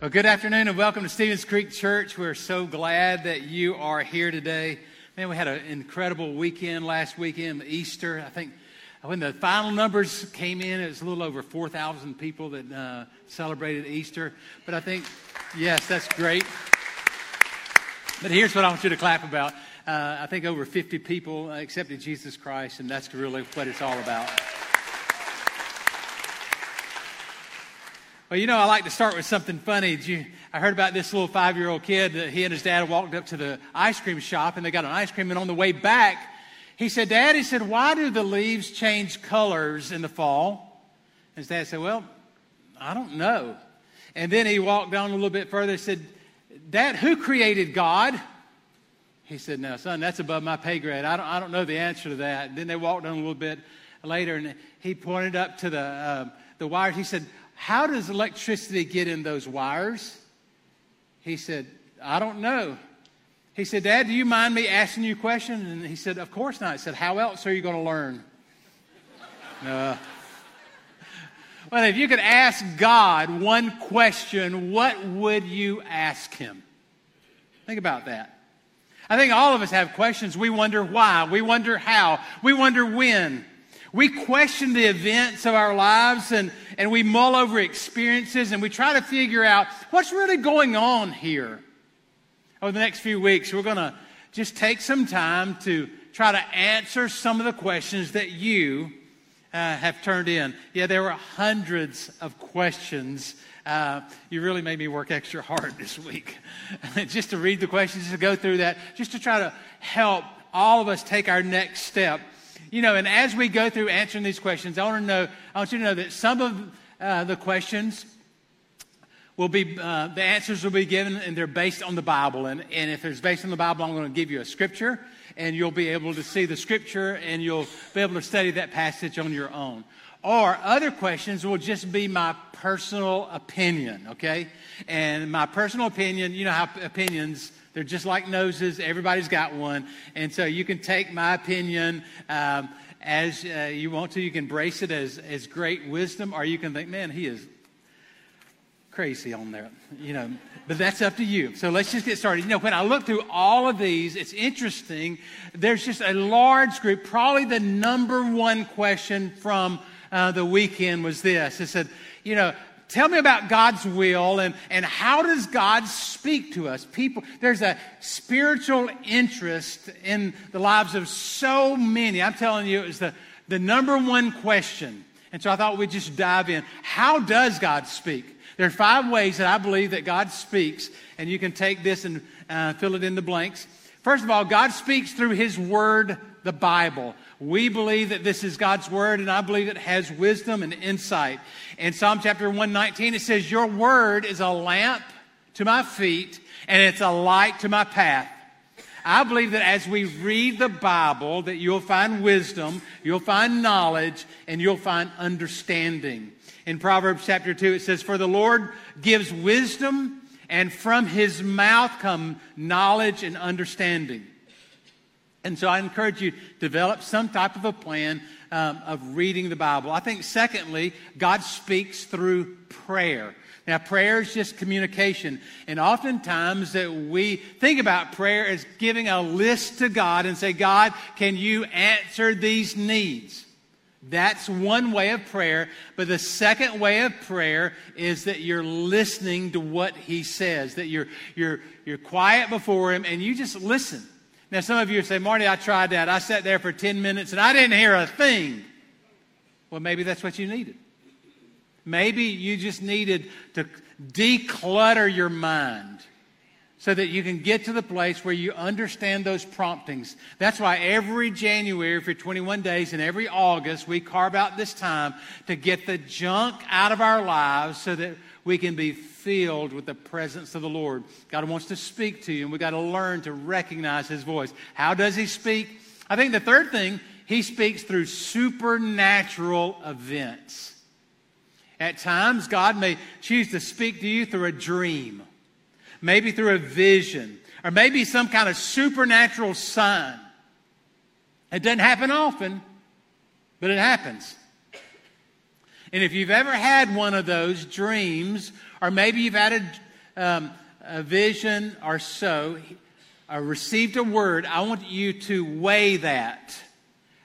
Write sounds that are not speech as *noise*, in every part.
Well, good afternoon and welcome to Stevens Creek Church. We're so glad that you are here today. Man, we had an incredible weekend last weekend, Easter. I think when the final numbers came in, it was a little over 4,000 people that uh, celebrated Easter. But I think, yes, that's great. But here's what I want you to clap about. Uh, I think over 50 people accepted Jesus Christ, and that's really what it's all about. Well, you know, I like to start with something funny. You, I heard about this little five year old kid that he and his dad walked up to the ice cream shop and they got an ice cream. And on the way back, he said, Dad, he said, why do the leaves change colors in the fall? And his dad said, Well, I don't know. And then he walked down a little bit further and said, Dad, who created God? He said, No, son, that's above my pay grade. I don't, I don't know the answer to that. And then they walked down a little bit later and he pointed up to the, uh, the wires. He said, how does electricity get in those wires? He said, I don't know. He said, Dad, do you mind me asking you a question? And he said, Of course not. He said, How else are you going to learn? *laughs* uh, well, if you could ask God one question, what would you ask him? Think about that. I think all of us have questions. We wonder why. We wonder how. We wonder when. We question the events of our lives and, and we mull over experiences and we try to figure out what's really going on here. Over the next few weeks, we're going to just take some time to try to answer some of the questions that you uh, have turned in. Yeah, there were hundreds of questions. Uh, you really made me work extra hard *laughs* this week *laughs* just to read the questions, to go through that, just to try to help all of us take our next step you know, and as we go through answering these questions, I want to know, I want you to know that some of uh, the questions will be, uh, the answers will be given and they're based on the Bible. And, and if it's based on the Bible, I'm going to give you a scripture and you'll be able to see the scripture and you'll be able to study that passage on your own. Or other questions will just be my personal opinion, okay? And my personal opinion, you know how opinions they're just like noses. Everybody's got one. And so you can take my opinion um, as uh, you want to. You can brace it as, as great wisdom, or you can think, man, he is crazy on there. You know, but that's up to you. So let's just get started. You know, when I look through all of these, it's interesting. There's just a large group. Probably the number one question from uh, the weekend was this. It said, you know, tell me about God's will and, and how does God speak to us? People, there's a spiritual interest in the lives of so many. I'm telling you, it was the, the number one question. And so I thought we'd just dive in. How does God speak? There are five ways that I believe that God speaks, and you can take this and uh, fill it in the blanks. First of all, God speaks through His Word, the Bible. We believe that this is God's word, and I believe it has wisdom and insight. In Psalm chapter 119, it says, Your word is a lamp to my feet, and it's a light to my path. I believe that as we read the Bible, that you'll find wisdom, you'll find knowledge, and you'll find understanding. In Proverbs chapter 2, it says, For the Lord gives wisdom, and from his mouth come knowledge and understanding. And so I encourage you develop some type of a plan um, of reading the Bible. I think, secondly, God speaks through prayer. Now, prayer is just communication. And oftentimes that we think about prayer as giving a list to God and say, God, can you answer these needs? That's one way of prayer. But the second way of prayer is that you're listening to what he says, that you're, you're, you're quiet before him and you just listen. Now, some of you say, Marty, I tried that. I sat there for 10 minutes and I didn't hear a thing. Well, maybe that's what you needed. Maybe you just needed to declutter your mind so that you can get to the place where you understand those promptings. That's why every January for 21 days and every August we carve out this time to get the junk out of our lives so that we can be filled with the presence of the Lord. God wants to speak to you, and we got to learn to recognize His voice. How does He speak? I think the third thing, He speaks through supernatural events. At times, God may choose to speak to you through a dream maybe through a vision, or maybe some kind of supernatural sign. It doesn't happen often, but it happens. And if you've ever had one of those dreams, or maybe you've had a, um, a vision or so, or received a word, I want you to weigh that.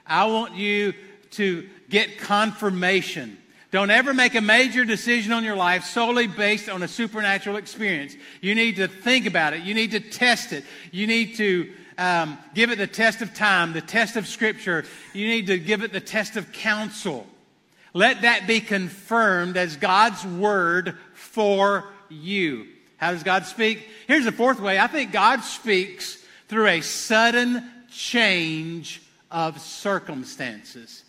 I want you to get confirmation. Don't ever make a major decision on your life solely based on a supernatural experience. You need to think about it. You need to test it. You need to um, give it the test of time, the test of Scripture. You need to give it the test of counsel. Let that be confirmed as God's word for you. How does God speak? Here's the fourth way. I think God speaks through a sudden change of circumstances.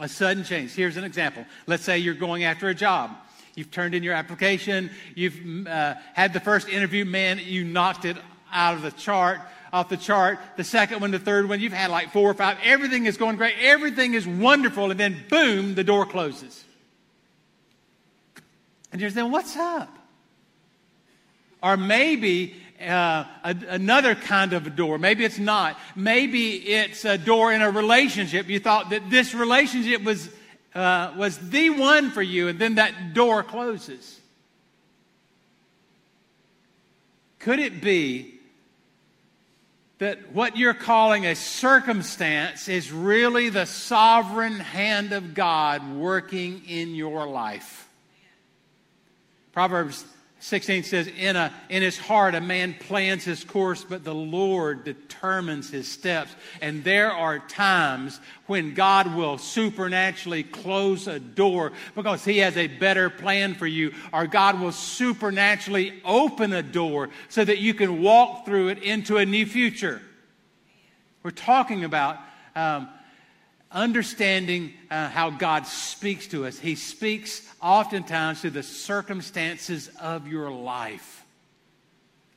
A sudden change. Here's an example. Let's say you're going after a job. You've turned in your application. You've uh, had the first interview. Man, you knocked it out of the chart, off the chart. The second one, the third one, you've had like four or five. Everything is going great. Everything is wonderful. And then, boom, the door closes. And you're saying, what's up? Or maybe uh, a, another kind of a door. Maybe it's not. Maybe it's a door in a relationship. You thought that this relationship was, uh, was the one for you, and then that door closes. Could it be that what you're calling a circumstance is really the sovereign hand of God working in your life? Proverbs 16 says, in, a, in his heart, a man plans his course, but the Lord determines his steps. And there are times when God will supernaturally close a door because he has a better plan for you, or God will supernaturally open a door so that you can walk through it into a new future. We're talking about um, understanding uh, how God speaks to us. He speaks oftentimes to the circumstances of your life.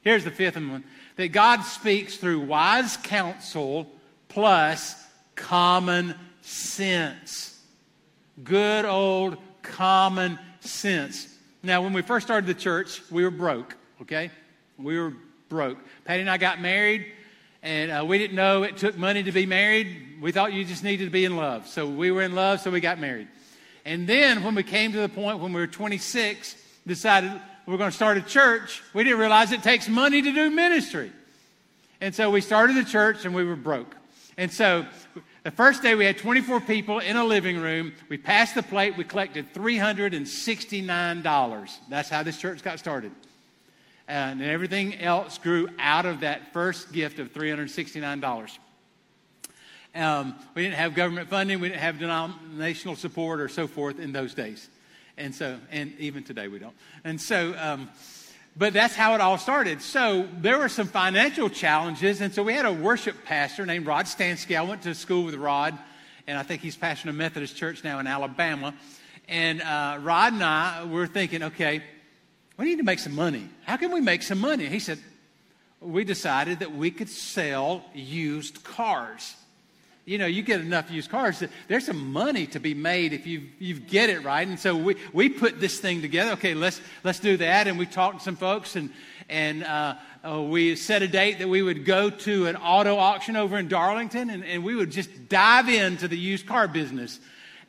Here's the fifth one that God speaks through wise counsel plus common sense. Good old common sense. Now, when we first started the church, we were broke, okay? We were broke. Patty and I got married, and uh, we didn't know it took money to be married. We thought you just needed to be in love. So we were in love, so we got married. And then when we came to the point when we were 26, decided we we're going to start a church, we didn't realize it takes money to do ministry. And so we started the church and we were broke. And so the first day we had 24 people in a living room. We passed the plate. We collected $369. That's how this church got started and everything else grew out of that first gift of $369. Um, we didn't have government funding, we didn't have denominational support or so forth in those days. And so, and even today we don't. And so, um, but that's how it all started. So there were some financial challenges. And so we had a worship pastor named Rod Stansky. I went to school with Rod, and I think he's pastoring a Methodist church now in Alabama. And uh, Rod and I were thinking, okay, we need to make some money. How can we make some money? He said, We decided that we could sell used cars. You know, you get enough used cars, there's some money to be made if you you get it right. And so we, we put this thing together. Okay, let's let's do that. And we talked to some folks and and uh, uh, we set a date that we would go to an auto auction over in Darlington and, and we would just dive into the used car business.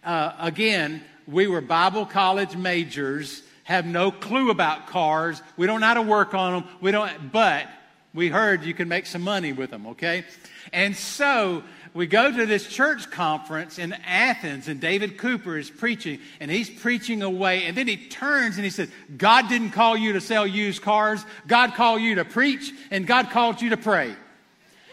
Uh, again, we were Bible college majors have no clue about cars. We don't know how to work on them. We don't, but we heard you can make some money with them, okay? And so we go to this church conference in Athens, and David Cooper is preaching, and he's preaching away. And then he turns and he says, God didn't call you to sell used cars. God called you to preach, and God called you to pray.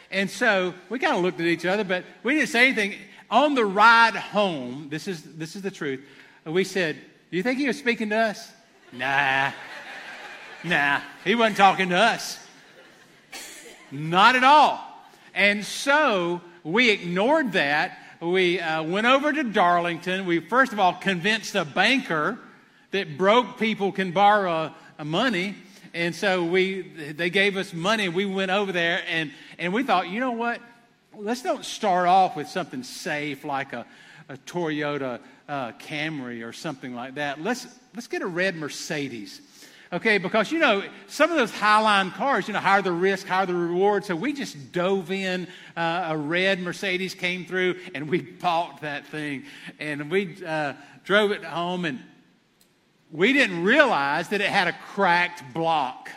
And so we kind of looked at each other, but we didn't say anything. On the ride home, this is, this is the truth, we said, Do you think he was speaking to us? Nah. Nah. He wasn't talking to us. Not at all. And so we ignored that. We uh, went over to Darlington. We, first of all, convinced a banker that broke people can borrow uh, money. And so we, they gave us money we went over there and, and we thought, you know what? Let's don't start off with something safe like a, a Toyota uh, Camry or something like that. Let's, let's get a red Mercedes. Okay, because you know, some of those highline cars, you know, higher the risk, higher the reward. So we just dove in. Uh, a red Mercedes came through and we *laughs* bought that thing. And we uh, drove it home and we didn't realize that it had a cracked block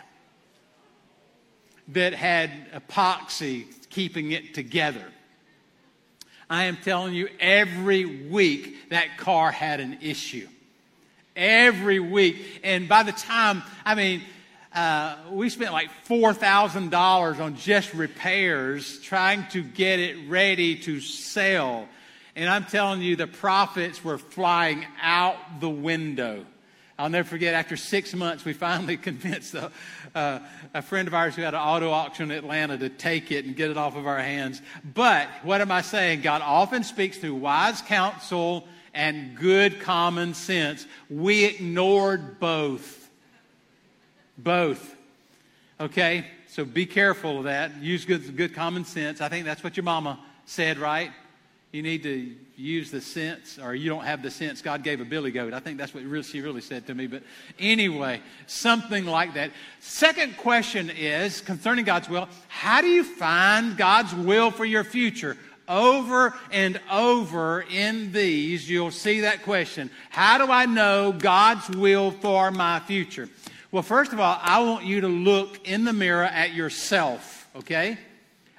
that had epoxy keeping it together. I am telling you, every week that car had an issue. Every week. And by the time, I mean, uh, we spent like $4,000 on just repairs trying to get it ready to sell. And I'm telling you, the profits were flying out the window. I'll never forget, after six months, we finally *laughs* convinced a, a friend of ours who had an auto auction in Atlanta to take it and get it off of our hands. But what am I saying? God often speaks through wise counsel and good common sense. We ignored both. Both. Okay? So be careful of that. Use good, good common sense. I think that's what your mama said, right? You need to use the sense, or you don't have the sense God gave a billy goat. I think that's what she really said to me. But anyway, something like that. Second question is concerning God's will how do you find God's will for your future? Over and over in these, you'll see that question How do I know God's will for my future? Well, first of all, I want you to look in the mirror at yourself, okay?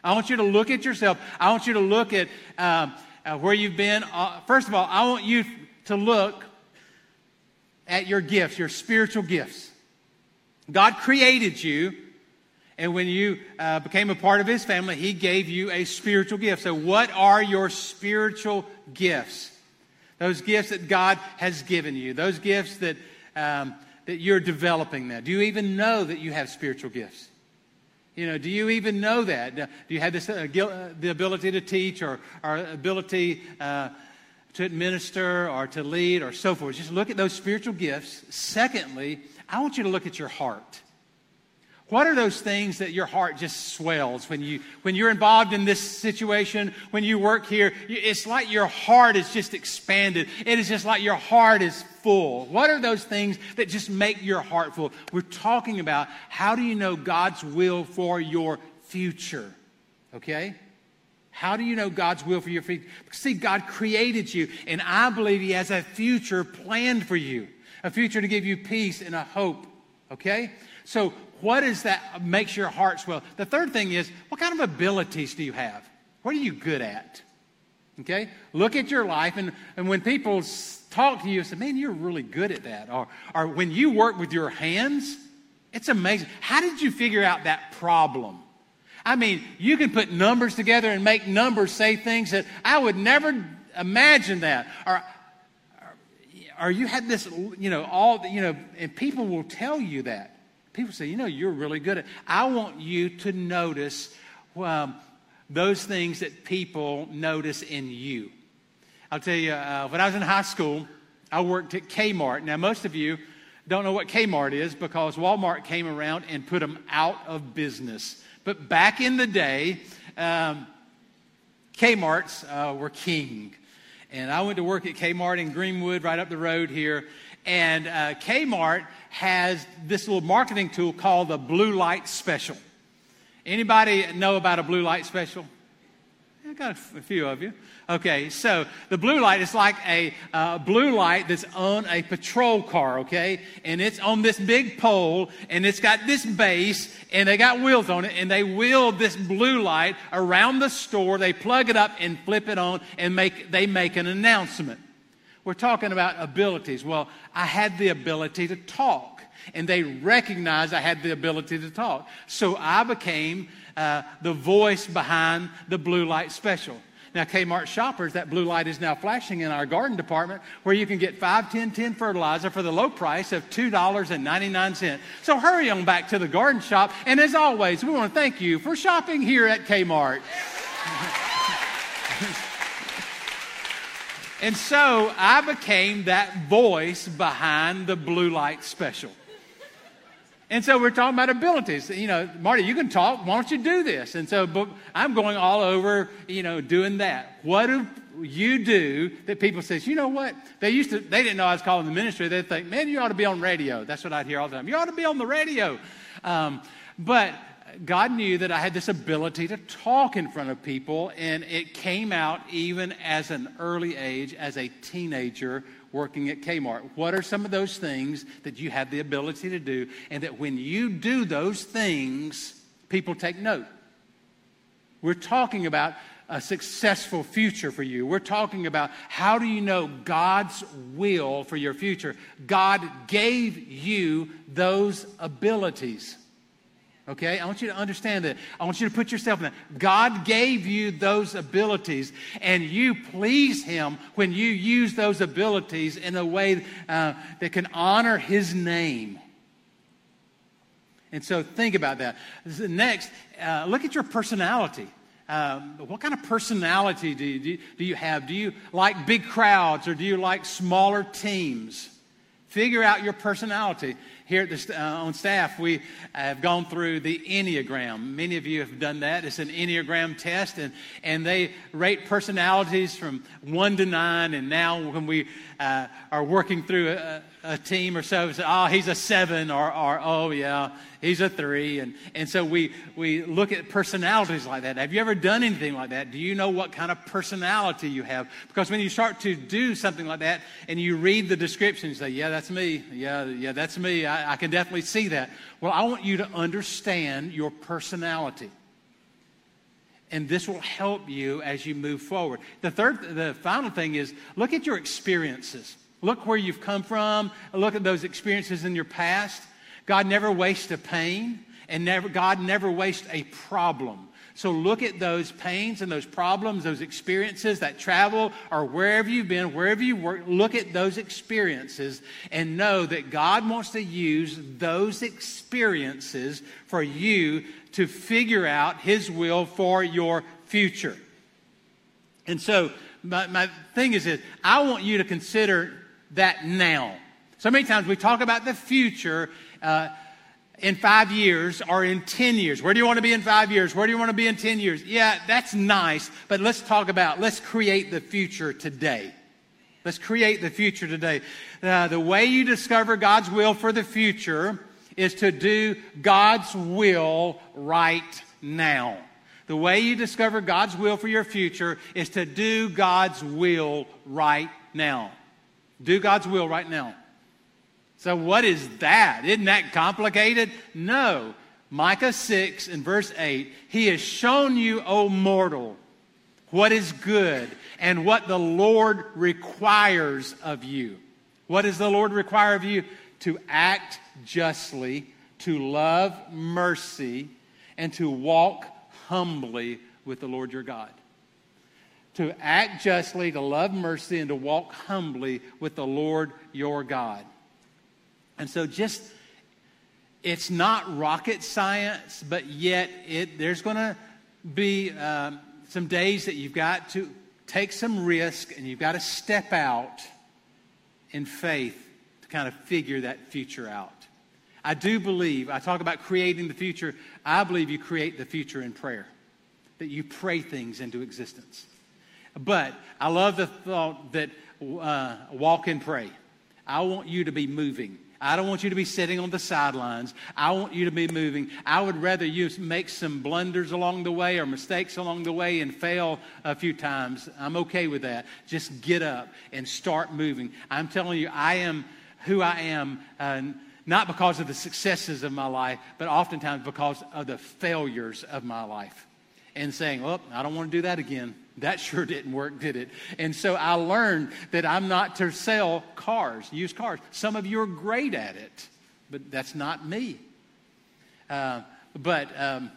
I want you to look at yourself. I want you to look at. Um, uh, where you've been. Uh, first of all, I want you to look at your gifts, your spiritual gifts. God created you, and when you uh, became a part of His family, He gave you a spiritual gift. So, what are your spiritual gifts? Those gifts that God has given you, those gifts that, um, that you're developing now. Do you even know that you have spiritual gifts? You know, do you even know that? Do you have this, uh, uh, the ability to teach or, or ability uh, to administer or to lead or so forth? Just look at those spiritual gifts. Secondly, I want you to look at your heart. What are those things that your heart just swells when you when you're involved in this situation, when you work here? It's like your heart is just expanded. It is just like your heart is full. What are those things that just make your heart full? We're talking about how do you know God's will for your future? Okay? How do you know God's will for your future? See, God created you, and I believe He has a future planned for you, a future to give you peace and a hope. Okay? So, what is that makes your heart swell? The third thing is, what kind of abilities do you have? What are you good at? Okay? Look at your life, and, and when people talk to you, and say, man, you're really good at that. Or, or when you work with your hands, it's amazing. How did you figure out that problem? I mean, you can put numbers together and make numbers say things that I would never imagine that. Or, or you had this, you know, all, you know, and people will tell you that. People say, you know, you're really good at I want you to notice um, those things that people notice in you. I'll tell you, uh, when I was in high school, I worked at Kmart. Now, most of you don't know what Kmart is because Walmart came around and put them out of business. But back in the day, um, Kmart's uh, were king. And I went to work at Kmart in Greenwood, right up the road here. And uh, Kmart has this little marketing tool called the Blue Light Special. Anybody know about a blue light special? I got a few of you. Okay, so the blue light is like a uh, blue light that's on a patrol car, okay? And it's on this big pole, and it's got this base, and they got wheels on it, and they wheel this blue light around the store. They plug it up and flip it on, and make they make an announcement. We're talking about abilities. Well, I had the ability to talk, and they recognized I had the ability to talk. So I became uh, the voice behind the blue light special. Now, Kmart shoppers, that blue light is now flashing in our garden department where you can get 5, 10, 10 fertilizer for the low price of $2.99. So hurry on back to the garden shop. And as always, we want to thank you for shopping here at Kmart. *laughs* and so I became that voice behind the blue light special. And so we're talking about abilities. You know, Marty, you can talk. Why don't you do this? And so but I'm going all over, you know, doing that. What do you do that people says, you know what? They used to, they didn't know I was calling the ministry. They'd think, man, you ought to be on radio. That's what I'd hear all the time. You ought to be on the radio. Um, but God knew that I had this ability to talk in front of people, and it came out even as an early age, as a teenager working at Kmart? What are some of those things that you have the ability to do, and that when you do those things, people take note? We're talking about a successful future for you. We're talking about how do you know God's will for your future? God gave you those abilities. Okay, I want you to understand that. I want you to put yourself in that. God gave you those abilities, and you please Him when you use those abilities in a way uh, that can honor His name. And so think about that. Next, uh, look at your personality. Um, what kind of personality do you, do you have? Do you like big crowds or do you like smaller teams? Figure out your personality here at the, uh, on staff, we have gone through the Enneagram. Many of you have done that. It's an Enneagram test, and, and they rate personalities from one to nine. And now, when we uh, are working through a, a team or so, say, oh, he's a seven, or, or oh, yeah, he's a three. And, and so we, we look at personalities like that. Have you ever done anything like that? Do you know what kind of personality you have? Because when you start to do something like that and you read the description, you say, yeah, that's me. Yeah, yeah, that's me. I, I can definitely see that. Well, I want you to understand your personality and this will help you as you move forward. The third, the final thing is look at your experiences. Look where you've come from. Look at those experiences in your past. God never wastes a pain, and never, God never wastes a problem. So look at those pains and those problems, those experiences, that travel, or wherever you've been, wherever you work. Look at those experiences and know that God wants to use those experiences for you to figure out His will for your future. And so, my, my thing is this I want you to consider that now. So many times we talk about the future uh, in five years or in 10 years. Where do you want to be in five years? Where do you want to be in 10 years? Yeah, that's nice, but let's talk about, let's create the future today. Let's create the future today. Uh, the way you discover God's will for the future is to do God's will right now. The way you discover God's will for your future is to do God's will right now. Do God's will right now. So, what is that? Isn't that complicated? No. Micah 6 and verse 8 He has shown you, O mortal, what is good and what the Lord requires of you. What does the Lord require of you? To act justly, to love mercy, and to walk humbly with the Lord your God to act justly, to love mercy, and to walk humbly with the Lord your God. And so, just it's not rocket science, but yet it, there's going to be um, some days that you've got to take some risk and you've got to step out in faith to kind of figure that future out. I do believe, I talk about creating the future, I believe you create the future in prayer, that you pray things into existence. But I love the thought that uh, walk and pray. I want you to be moving. I don't want you to be sitting on the sidelines. I want you to be moving. I would rather you make some blunders along the way or mistakes along the way and fail a few times. I'm okay with that. Just get up and start moving. I'm telling you, I am who I am. Uh, not because of the successes of my life, but oftentimes because of the failures of my life. And saying, well, I don't want to do that again. That sure didn't work, did it? And so I learned that I'm not to sell cars, used cars. Some of you are great at it, but that's not me. Uh, but um,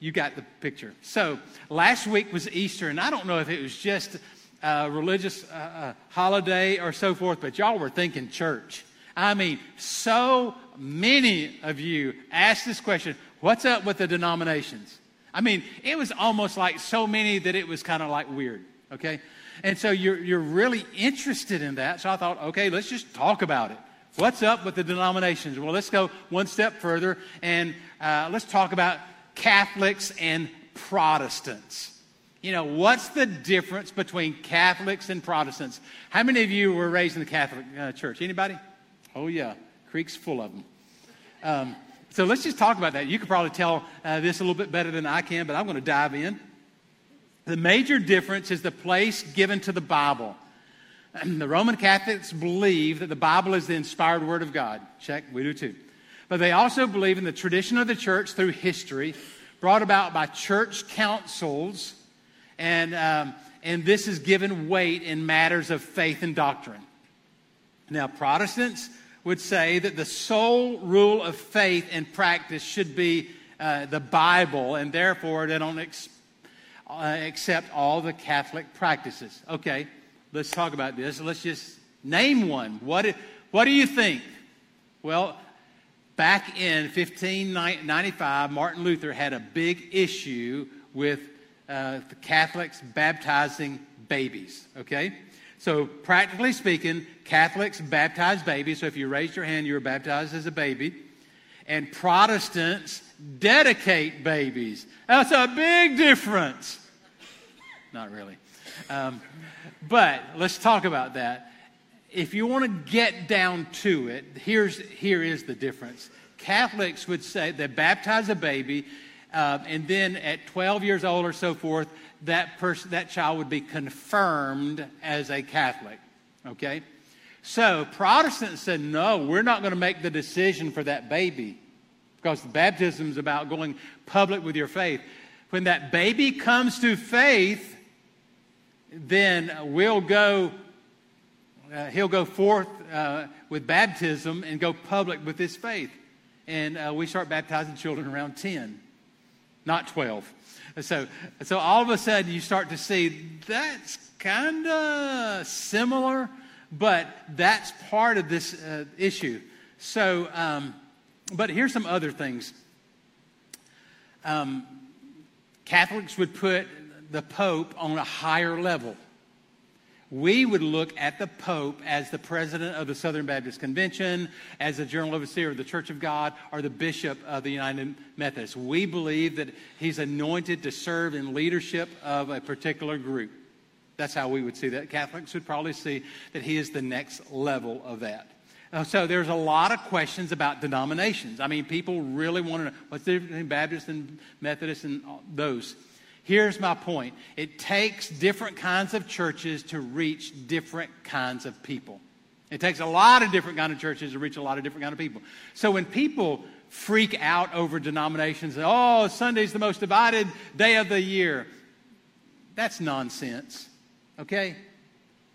you got the picture. So last week was Easter, and I don't know if it was just a religious uh, uh, holiday or so forth, but y'all were thinking church. I mean, so many of you asked this question what's up with the denominations? I mean, it was almost like so many that it was kind of like weird, okay? And so you're, you're really interested in that. So I thought, okay, let's just talk about it. What's up with the denominations? Well, let's go one step further and uh, let's talk about Catholics and Protestants. You know, what's the difference between Catholics and Protestants? How many of you were raised in the Catholic uh, Church? Anybody? Oh, yeah. Creek's full of them. Um, so let's just talk about that. You could probably tell uh, this a little bit better than I can, but I'm going to dive in. The major difference is the place given to the Bible. *clears throat* The Roman Catholics believe that the Bible is the inspired Word of God. Check, we do too. But they also believe in the tradition of the church through history, brought about by church councils, and, um, and this is given weight in matters of faith and doctrine. Now, Protestants would say that the sole rule of faith and practice should be uh, the Bible, and therefore they don't ex- uh, accept all the Catholic practices. Okay, let's talk about this. Let's just name one. What, what do you think? Well, back in 1595, Martin Luther had a big issue with uh, the Catholics baptizing babies. Okay? So, practically speaking, Catholics baptize babies. So, if you raised your hand, you were baptized as a baby. And Protestants dedicate babies. That's a big difference. Not really. Um, but let's talk about that. If you want to get down to it, here's, here is the difference. Catholics would say they baptize a baby, uh, and then at 12 years old or so forth, that person, that child would be confirmed as a Catholic. Okay? So Protestants said, no, we're not going to make the decision for that baby because baptism is about going public with your faith. When that baby comes to faith, then we'll go, uh, he'll go forth uh, with baptism and go public with his faith. And uh, we start baptizing children around 10, not 12. So, so all of a sudden you start to see that's kind of similar, but that's part of this uh, issue. So, um, but here's some other things. Um, Catholics would put the Pope on a higher level we would look at the Pope as the president of the Southern Baptist Convention, as the general overseer of the Church of God, or the bishop of the United Methodists. We believe that he's anointed to serve in leadership of a particular group. That's how we would see that. Catholics would probably see that he is the next level of that. Uh, so there's a lot of questions about denominations. I mean, people really want to know what's the difference between Baptist and Methodist and those. Here's my point it takes different kinds of churches to reach different kinds of people. It takes a lot of different kind of churches to reach a lot of different kind of people. So when people freak out over denominations, oh, Sunday's the most divided day of the year, that's nonsense. Okay?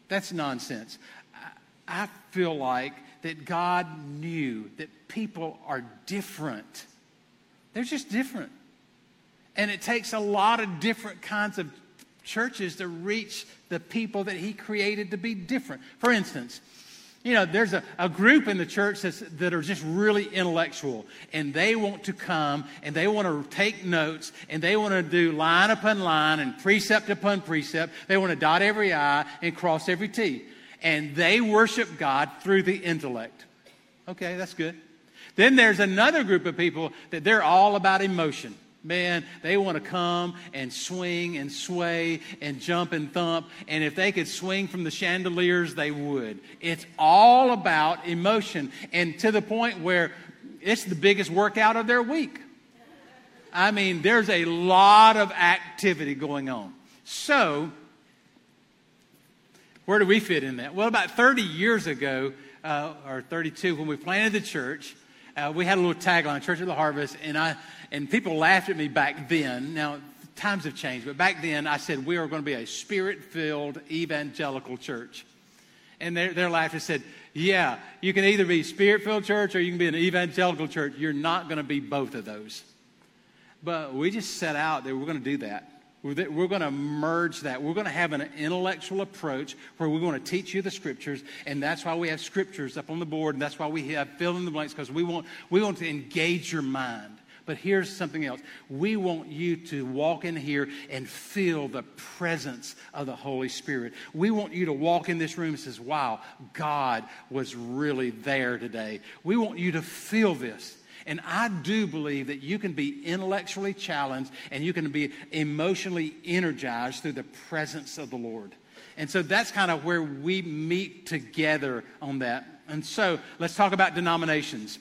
That's nonsense. I feel like that God knew that people are different. They're just different. And it takes a lot of different kinds of churches to reach the people that he created to be different. For instance, you know, there's a, a group in the church that are just really intellectual, and they want to come and they want to take notes and they want to do line upon line and precept upon precept. They want to dot every I and cross every T. And they worship God through the intellect. Okay, that's good. Then there's another group of people that they're all about emotion. Man, they want to come and swing and sway and jump and thump. And if they could swing from the chandeliers, they would. It's all about emotion. And to the point where it's the biggest workout of their week. I mean, there's a lot of activity going on. So, where do we fit in that? Well, about 30 years ago, uh, or 32, when we planted the church, uh, we had a little tagline, Church of the Harvest, and I and people laughed at me back then. Now, times have changed, but back then I said we are going to be a spirit filled evangelical church. And their, their laughter said, Yeah, you can either be spirit filled church or you can be an evangelical church. You're not going to be both of those. But we just set out that we're going to do that. We're, going to merge that. We're going to have an intellectual approach where we're going to teach you the scriptures, and that's why we have scriptures up on the board, and that's why we have fill in the blanks because we want we want to engage your mind. But here's something else. We want you to walk in here and feel the presence of the Holy Spirit. We want you to walk in this room and says, "Wow, God was really there today." We want you to feel this. And I do believe that you can be intellectually challenged and you can be emotionally energized through the presence of the Lord. And so that's kind of where we meet together on that. And so let's talk about denominations.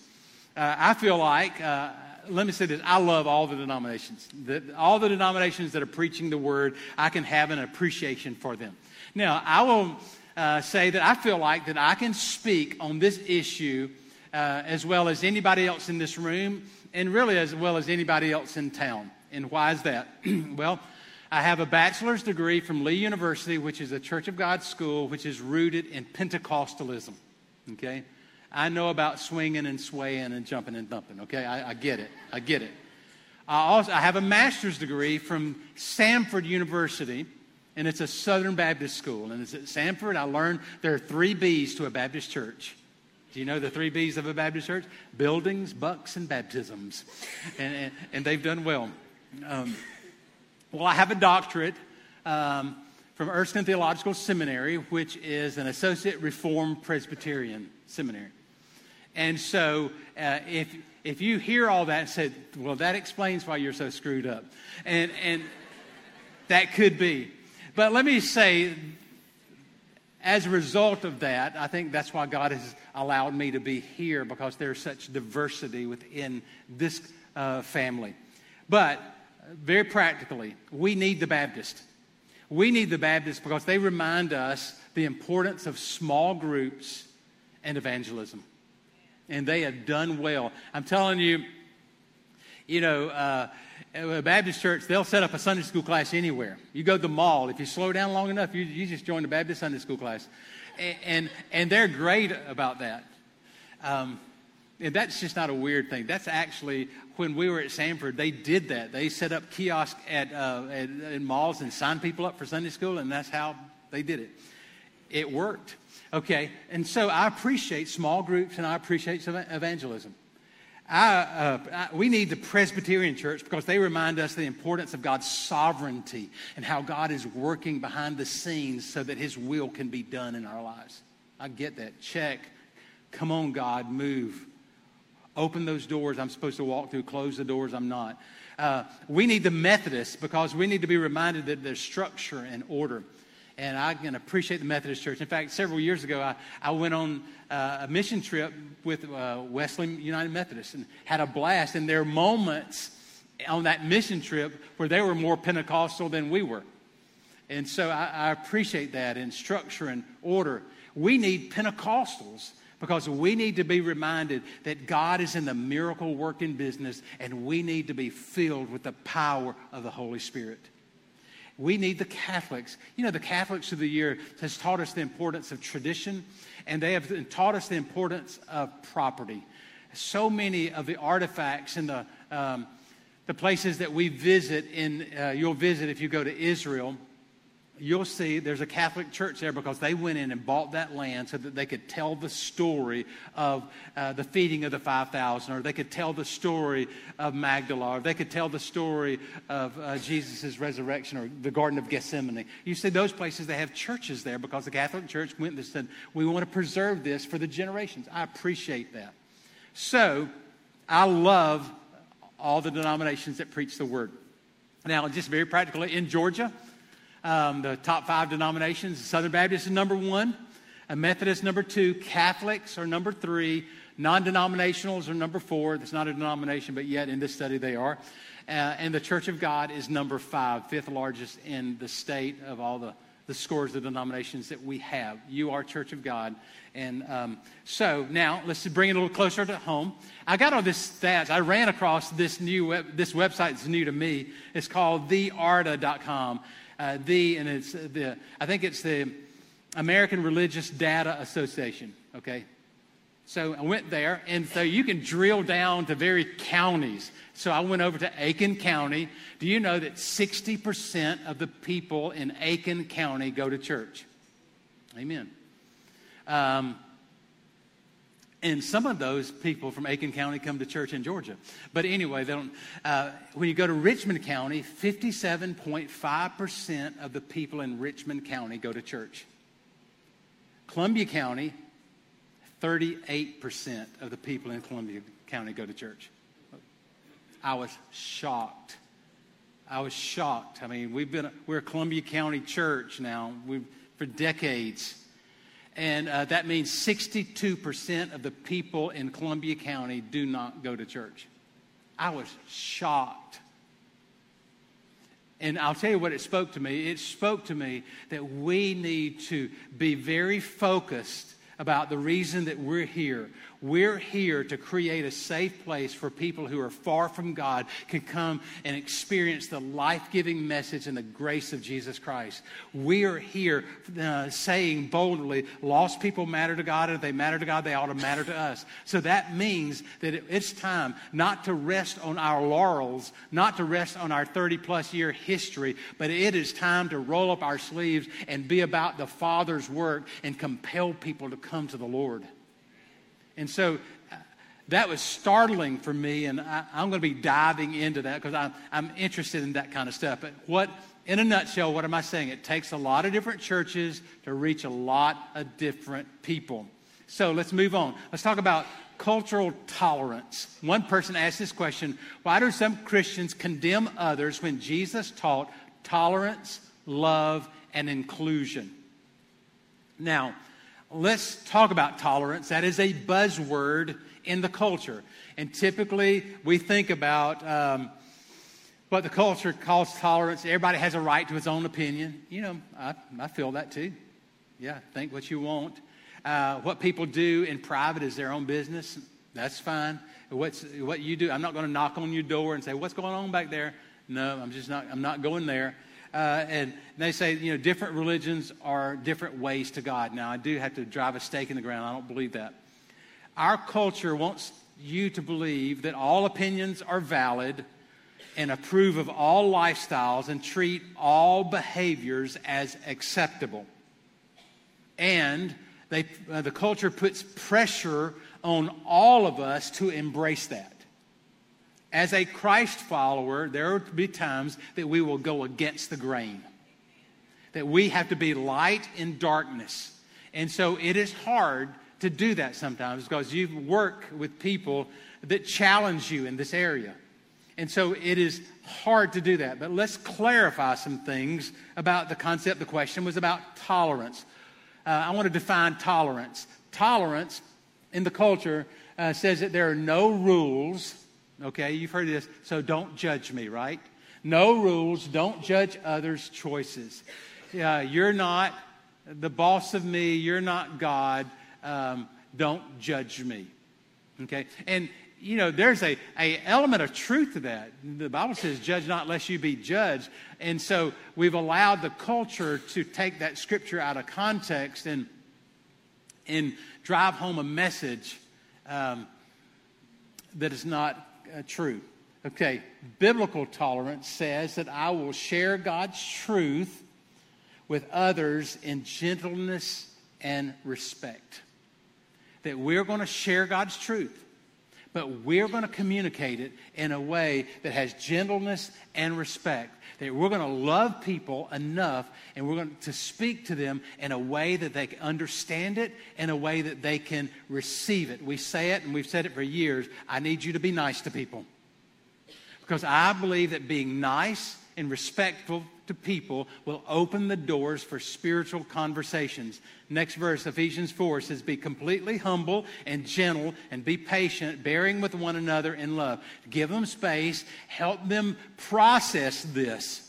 Uh, I feel like, uh, let me say this I love all the denominations. The, all the denominations that are preaching the word, I can have an appreciation for them. Now, I will uh, say that I feel like that I can speak on this issue uh, as well as anybody else in this room, and really as well as anybody else in town. And why is that? *clears throat* well, I have a bachelor's degree from Lee University, which is a Church of God school, which is rooted in Pentecostalism. Okay? I know about swinging and swaying and jumping and thumping. Okay? I, I get it. I get it. I also I have a master's degree from Samford University, and it's a Southern Baptist school. And it's at Samford. I learned there are three B's to a Baptist church. Do you know the three B's of a Baptist church? Buildings, bucks, and baptisms. And, and, and they've done well. Um, well, I have a doctorate um, from Erskine Theological Seminary, which is an associate Reformed Presbyterian seminary. And so uh, if, if you hear all that and say, well, that explains why you're so screwed up. And, and that could be. But let me say, as a result of that, I think that's why God has allowed me to be here because there's such diversity within this uh, family. But very practically, we need the Baptist. We need the Baptist because they remind us the importance of small groups and evangelism. And they have done well. I'm telling you, you know, uh, a Baptist church, they'll set up a Sunday school class anywhere. You go to the mall, if you slow down long enough, you, you just join the Baptist Sunday school class and, and, and they're great about that. Um, and that's just not a weird thing. That's actually when we were at Samford, they did that. They set up kiosks at, uh, at in malls and signed people up for Sunday school, and that's how they did it. It worked. Okay, and so I appreciate small groups and I appreciate evangelism. I, uh, I, we need the Presbyterian church because they remind us the importance of God's sovereignty and how God is working behind the scenes so that His will can be done in our lives. I get that. Check. Come on, God, move. Open those doors I'm supposed to walk through, close the doors I'm not. Uh, we need the Methodists because we need to be reminded that there's structure and order and I can appreciate the Methodist Church. In fact, several years ago, I, I went on uh, a mission trip with uh, Wesley United Methodist and had a blast. And there are moments on that mission trip where they were more Pentecostal than we were. And so I, I appreciate that in structure and order. We need Pentecostals because we need to be reminded that God is in the miracle working business and we need to be filled with the power of the Holy Spirit. We need the Catholics. You know, the Catholics of the year has taught us the importance of tradition, and they have taught us the importance of property. So many of the artifacts in the, um, the places that we visit, in, uh, you'll visit if you go to Israel, you'll see there's a Catholic church there because they went in and bought that land so that they could tell the story of uh, the feeding of the 5,000, or they could tell the story of Magdala, or they could tell the story of uh, Jesus' resurrection, or the Garden of Gethsemane. You see, those places, they have churches there because the Catholic Church went and said, We want to preserve this for the generations. I appreciate that. So, I love all the denominations that preach the word. Now, just very practically, in Georgia, um, the top five denominations. Southern Baptist is number one, a Methodist number two, Catholics are number three, non denominationals are number four. It's not a denomination, but yet in this study they are. Uh, and the Church of God is number five, fifth largest in the state of all the, the scores of denominations that we have. You are Church of God. And um, so now let's bring it a little closer to home. I got all this stats. I ran across this new web, this website that's new to me. It's called thearda.com uh, the, and it's the, I think it's the American Religious Data Association, okay? So I went there, and so you can drill down to very counties. So I went over to Aiken County. Do you know that 60% of the people in Aiken County go to church? Amen. Um, and some of those people from Aiken County come to church in Georgia. But anyway, they don't, uh, when you go to Richmond County, 57.5% of the people in Richmond County go to church. Columbia County, 38% of the people in Columbia County go to church. I was shocked. I was shocked. I mean, we've been, we're a Columbia County church now we've, for decades. And uh, that means 62% of the people in Columbia County do not go to church. I was shocked. And I'll tell you what it spoke to me. It spoke to me that we need to be very focused about the reason that we're here. We're here to create a safe place for people who are far from God can come and experience the life-giving message and the grace of Jesus Christ. We are here uh, saying boldly, lost people matter to God, and if they matter to God, they ought to matter to us. So that means that it's time not to rest on our laurels, not to rest on our 30 plus year history, but it is time to roll up our sleeves and be about the Father's work and compel people to come to the Lord. And so uh, that was startling for me, and I, am going to be diving into that because I'm, I'm interested in that kind of stuff. But what, in a nutshell, what am I saying? It takes a lot of different churches to reach a lot of different people. So let's move on. Let's talk about cultural tolerance. One person asked this question Why do some Christians condemn others when Jesus taught tolerance, love, and inclusion? Now, let's talk about tolerance. That is a buzzword in the culture. And typically, we think about um, what the culture calls tolerance. Everybody has a right to his own opinion. You know, I, I feel that too. Yeah, think what you want. Uh, what people do in private is their own business. That's fine. What's, what you do, I'm not going to knock on your door and say, What's going on back there? No, I'm just not, I'm not going there. Uh, and they say, you know, different religions are different ways to God. Now, I do have to drive a stake in the ground. I don't believe that. Our culture wants you to believe that all opinions are valid and approve of all lifestyles and treat all behaviors as acceptable. And they, uh, the culture puts pressure on all of us to embrace that. As a Christ follower, there will be times that we will go against the grain, that we have to be light in darkness. And so it is hard to do that sometimes because you work with people that challenge you in this area. And so it is hard to do that. But let's clarify some things about the concept. The question was about tolerance. Uh, I want to define tolerance. Tolerance in the culture uh, says that there are no rules Okay, you've heard this. So don't judge me, right? No rules. Don't judge others' choices. You're not the boss of me. You're not God. Um, don't judge me. Okay? And, you know, there's a, a element of truth to that. The Bible says, judge not lest you be judged. And so we've allowed the culture to take that scripture out of context and, and drive home a message um, that is not true. Okay, biblical tolerance says that I will share God's truth with others in gentleness and respect. That we're going to share God's truth, but we're going to communicate it in a way that has gentleness and respect. That we're going to love people enough and we're going to speak to them in a way that they can understand it, in a way that they can receive it. We say it and we've said it for years I need you to be nice to people. Because I believe that being nice and respectful to people will open the doors for spiritual conversations. Next verse, Ephesians 4 says, Be completely humble and gentle and be patient, bearing with one another in love. Give them space, help them process this.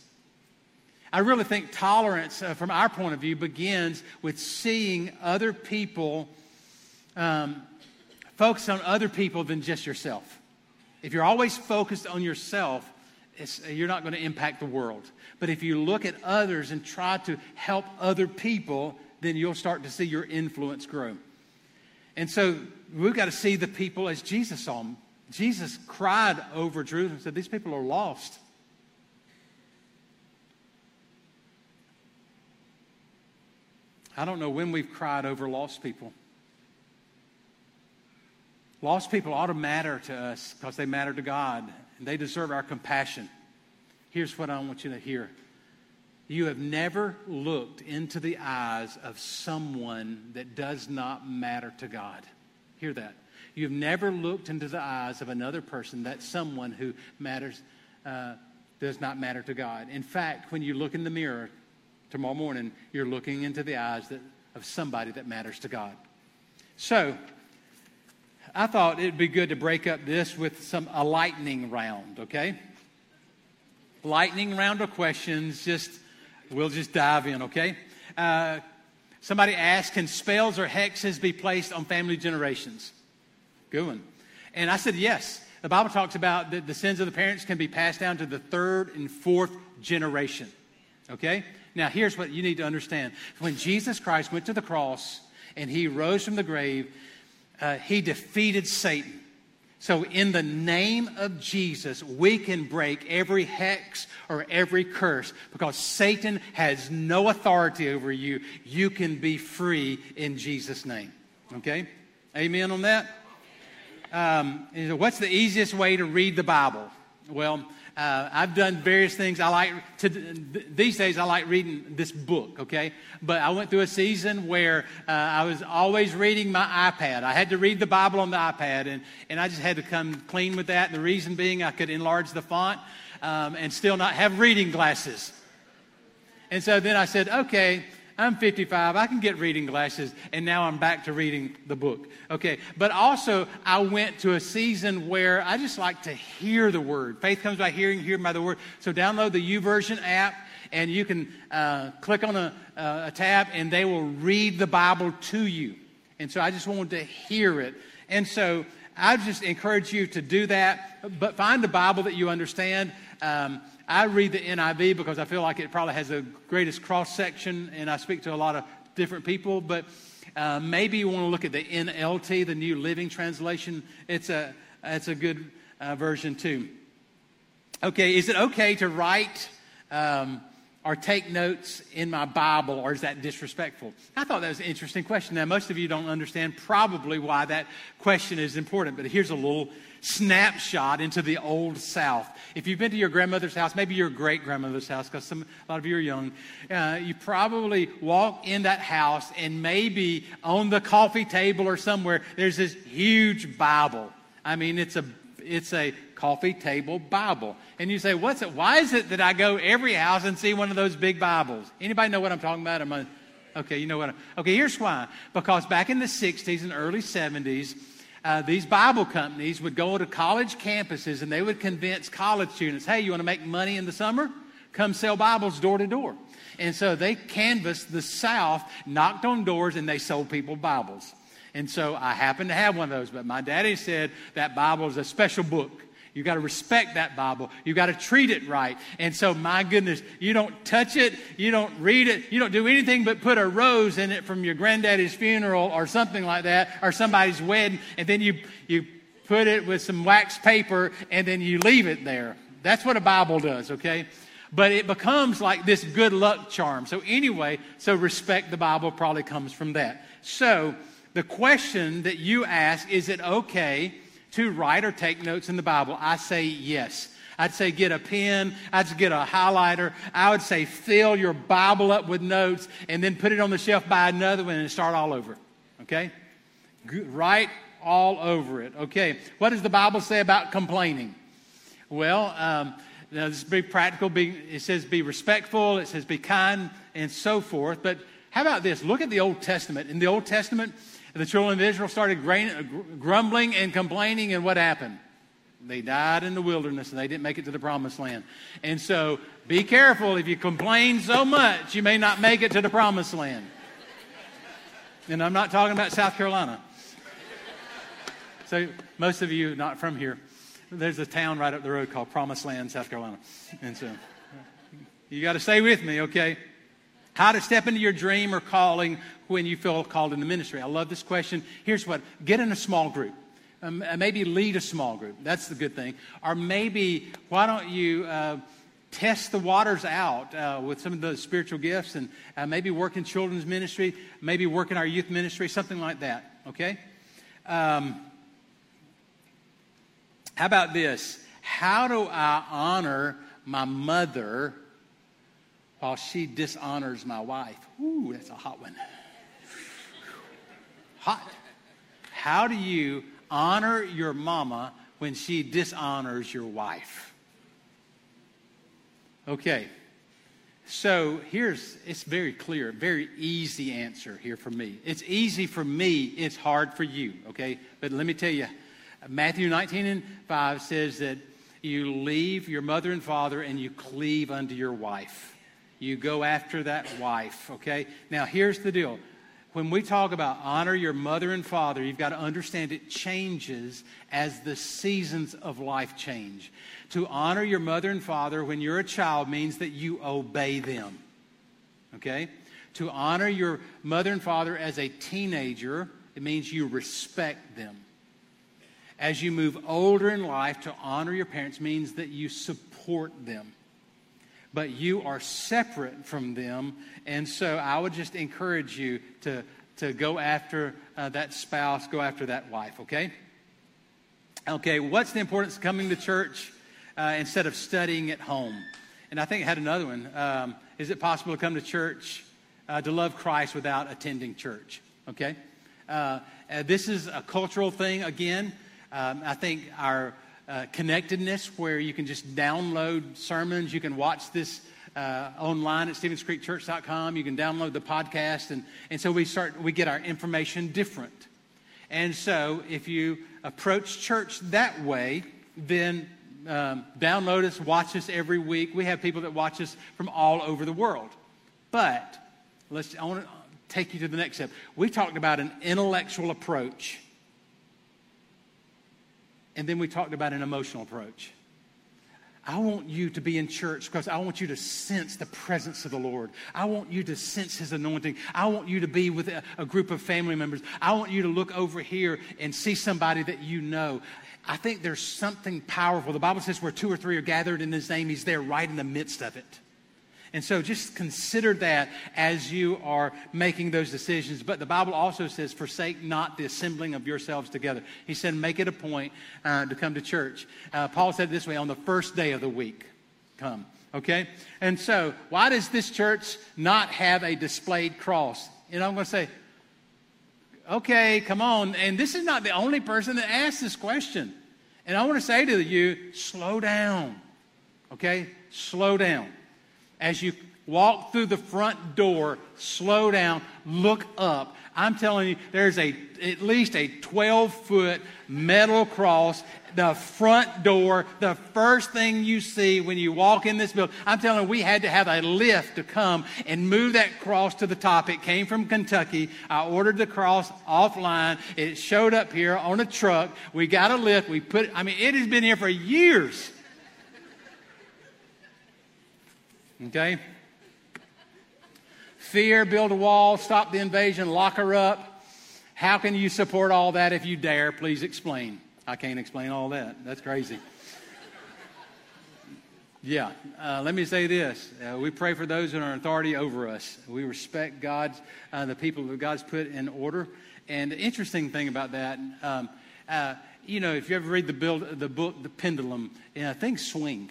I really think tolerance, uh, from our point of view, begins with seeing other people, um, focus on other people than just yourself. If you're always focused on yourself, you're not going to impact the world. But if you look at others and try to help other people, then you'll start to see your influence grow. And so we've got to see the people as Jesus saw them. Jesus cried over Jerusalem and said, These people are lost. I don't know when we've cried over lost people. Lost people ought to matter to us because they matter to God and they deserve our compassion. Here's what I want you to hear you have never looked into the eyes of someone that does not matter to God. Hear that. You've never looked into the eyes of another person, that someone who matters, uh, does not matter to God. In fact, when you look in the mirror tomorrow morning, you're looking into the eyes that, of somebody that matters to God. So, I thought it'd be good to break up this with some a lightning round, okay? Lightning round of questions. Just we'll just dive in, okay? Uh, somebody asked, "Can spells or hexes be placed on family generations?" Good one. And I said yes. The Bible talks about that the sins of the parents can be passed down to the third and fourth generation. Okay? Now, here's what you need to understand. When Jesus Christ went to the cross and he rose from the grave, uh, he defeated Satan. So, in the name of Jesus, we can break every hex or every curse because Satan has no authority over you. You can be free in Jesus' name. Okay? Amen on that? Um, what's the easiest way to read the Bible? Well, uh, I've done various things. I like to, these days. I like reading this book. Okay, but I went through a season where uh, I was always reading my iPad. I had to read the Bible on the iPad, and and I just had to come clean with that. The reason being, I could enlarge the font um, and still not have reading glasses. And so then I said, okay, I'm 55. I can get reading glasses. And now I'm back to reading the book. Okay. But also, I went to a season where I just like to hear the word. Faith comes by hearing, hearing by the word. So download the YouVersion app and you can uh, click on a, uh, a tab and they will read the Bible to you. And so I just wanted to hear it. And so I just encourage you to do that, but find a Bible that you understand. Um, I read the NIV because I feel like it probably has the greatest cross section, and I speak to a lot of different people. But uh, maybe you want to look at the NLT, the New Living Translation. It's a it's a good uh, version too. Okay, is it okay to write um, or take notes in my Bible, or is that disrespectful? I thought that was an interesting question. Now, most of you don't understand probably why that question is important, but here's a little snapshot into the old South. If you've been to your grandmother's house, maybe your great grandmother's house, because a lot of you are young, uh, you probably walk in that house and maybe on the coffee table or somewhere, there's this huge Bible. I mean, it's a it's a coffee table Bible. And you say, what's it? Why is it that I go every house and see one of those big Bibles? Anybody know what I'm talking about? Am I, okay, you know what? I'm, okay, here's why. Because back in the 60s and early 70s, uh, these Bible companies would go to college campuses and they would convince college students, hey, you want to make money in the summer? Come sell Bibles door to door. And so they canvassed the South, knocked on doors, and they sold people Bibles. And so I happened to have one of those, but my daddy said that Bible is a special book. You got to respect that Bible. You got to treat it right. And so, my goodness, you don't touch it, you don't read it, you don't do anything but put a rose in it from your granddaddy's funeral or something like that, or somebody's wedding, and then you you put it with some wax paper and then you leave it there. That's what a Bible does, okay? But it becomes like this good luck charm. So anyway, so respect the Bible probably comes from that. So the question that you ask, is it okay? To write or take notes in the Bible? I say yes. I'd say get a pen. I'd get a highlighter. I would say fill your Bible up with notes and then put it on the shelf by another one and start all over. Okay? Write all over it. Okay. What does the Bible say about complaining? Well, um, now this is very practical. Be, it says be respectful. It says be kind and so forth. But how about this? Look at the Old Testament. In the Old Testament, the children of Israel started uh, grumbling and complaining, and what happened? They died in the wilderness and they didn't make it to the promised land. And so be careful. If you complain so much, you may not make it to the promised land. And I'm not talking about South Carolina. So, most of you not from here, there's a town right up the road called Promised Land, South Carolina. And so, you got to stay with me, okay? How to step into your dream or calling when you feel called in the ministry? I love this question. Here's what get in a small group. Um, uh, maybe lead a small group. That's the good thing. Or maybe, why don't you uh, test the waters out uh, with some of the spiritual gifts and uh, maybe work in children's ministry, maybe work in our youth ministry, something like that, okay? Um, how about this? How do I honor my mother while she dishonors my wife? Ooh, that's a hot one. Hot. How do you honor your mama when she dishonors your wife? Okay. So here's, it's very clear, very easy answer here for me. It's easy for me, it's hard for you, okay? But let me tell you, Matthew 19 and 5 says that you leave your mother and father and you cleave unto your wife. You go after that wife, okay? Now, here's the deal. When we talk about honor your mother and father, you've got to understand it changes as the seasons of life change. To honor your mother and father when you're a child means that you obey them. Okay? To honor your mother and father as a teenager, it means you respect them. As you move older in life, to honor your parents means that you support them. But you are separate from them. And so I would just encourage you to, to go after uh, that spouse, go after that wife, okay? Okay, what's the importance of coming to church? uh, instead of studying at home. And I think I had another one. Um, is it possible to come to church uh, to love Christ without attending church? Okay? Uh, uh this is a cultural thing again. Um, I think our uh, connectedness, where you can just download sermons, you can watch this uh, online at StevensCreekChurch.com. You can download the podcast, and, and so we start we get our information different. And so, if you approach church that way, then um, download us, watch us every week. We have people that watch us from all over the world. But let's, I want to take you to the next step. We talked about an intellectual approach, and then we talked about an emotional approach. I want you to be in church because I want you to sense the presence of the Lord. I want you to sense His anointing. I want you to be with a, a, group of family members. I want you to look over here and see somebody that you know. I think there's something powerful. The Bible says where two or three are gathered in His name, He's there right in the midst of it. And so just consider that as you are making those decisions. But the Bible also says, forsake not the assembling of yourselves together. He said, make it a point uh, to come to church. Uh, Paul said this way on the first day of the week, come. Okay? And so, why does this church not have a displayed cross? And I'm going to say, okay, come on. And this is not the only person that asked this question. And I want to say to you, slow down. Okay? Slow down. As you walk through the front door, slow down, look up. I'm telling you, there's a at least a 12 foot metal cross. The front door, the first thing you see when you walk in this building. I'm telling you, we had to have a lift to come and move that cross to the top. It came from Kentucky. I ordered the cross offline. It showed up here on a truck. We got a lift. We put. I mean, it has been here for years. Okay? Fear, build a wall, stop the invasion, lock her up. How can you support all that if you dare? Please explain. I can't explain all that. That's crazy. Yeah, uh, let me say this. Uh, we pray for those in our authority over us. We respect God's, uh, the people that God's put in order. And the interesting thing about that, um, uh, you know, if you ever read the, build, the book, The Pendulum, things swing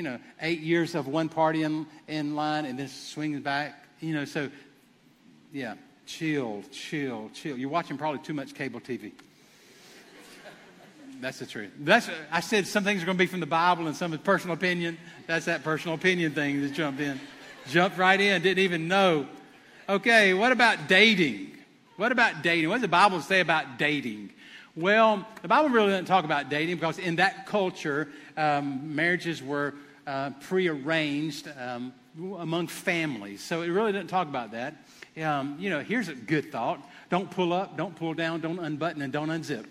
you know, eight years of one party in, in line and then swings back. You know, so yeah, chill, chill, chill. You're watching probably too much cable TV. That's the truth. That's I said some things are going to be from the Bible and some is personal opinion. That's that personal opinion thing that jumped in, jumped right in, didn't even know. Okay, what about dating? What about dating? What does the Bible say about dating? Well, the Bible really doesn't talk about dating because in that culture, um, marriages were uh, prearranged um, among families. So it really doesn't talk about that. Um, you know, here's a good thought don't pull up, don't pull down, don't unbutton, and don't unzip.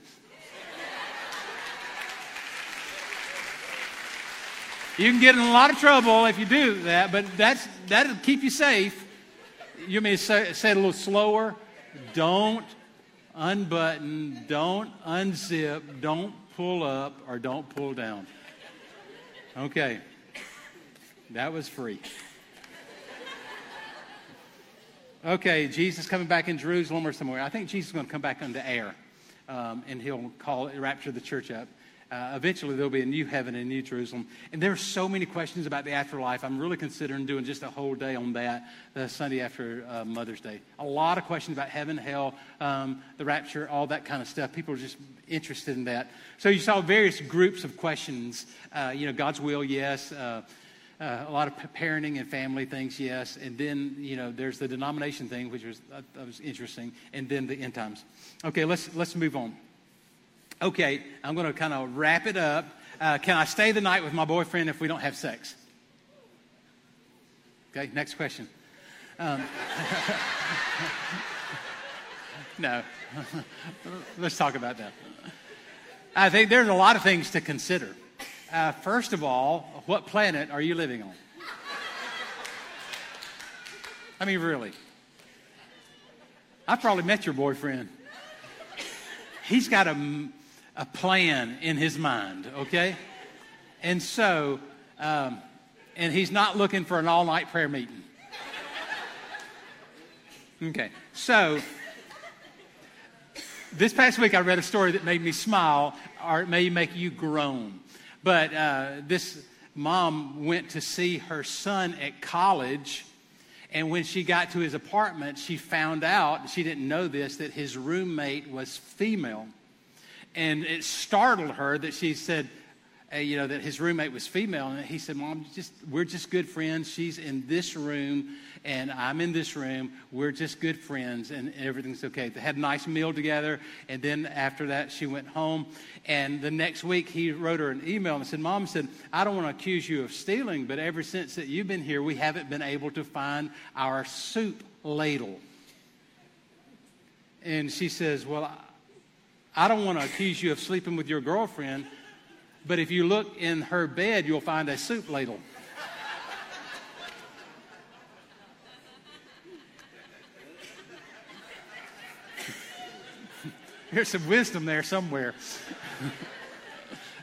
You can get in a lot of trouble if you do that, but that's, that'll keep you safe. You may say, say it a little slower? Don't unbutton, don't unzip, don't pull up, or don't pull down. Okay. That was free. Okay, Jesus coming back in Jerusalem or somewhere. I think Jesus is going to come back the air, um, and he'll call rapture the church up. Uh, eventually, there'll be a new heaven and new Jerusalem. And there are so many questions about the afterlife. I'm really considering doing just a whole day on that the Sunday after uh, Mother's Day. A lot of questions about heaven, hell, um, the rapture, all that kind of stuff. People are just interested in that. So you saw various groups of questions. Uh, you know, God's will, yes. Uh, a lot of parenting and family things, yes. And then, you know, there's the denomination thing, which was, uh, was interesting. And then the end times. Okay, let's, let's move on. Okay, I'm going to kind of wrap it up. Uh, can I stay the night with my boyfriend if we don't have sex? Okay, next question. Um, *laughs* no. *laughs* Let's talk about that. I think there's a lot of things to consider. Uh, first of all, what planet are you living on? I mean, really. I probably met your boyfriend. He's got a a plan in his mind, okay? And so, um, and he's not looking for an all night prayer meeting. Okay, so this past week I read a story that made me smile, or it may make you groan. But uh, this mom went to see her son at college, and when she got to his apartment, she found out, she didn't know this, that his roommate was female. And it startled her that she said, uh, you know, that his roommate was female. And he said, Mom, just, we're just good friends. She's in this room and I'm in this room. We're just good friends and everything's okay. They had a nice meal together. And then after that, she went home. And the next week, he wrote her an email and said, Mom said, I don't want to accuse you of stealing, but ever since that you've been here, we haven't been able to find our soup ladle. And she says, Well, I don't want to accuse you of sleeping with your girlfriend, but if you look in her bed, you'll find a soup ladle. There's some wisdom there somewhere.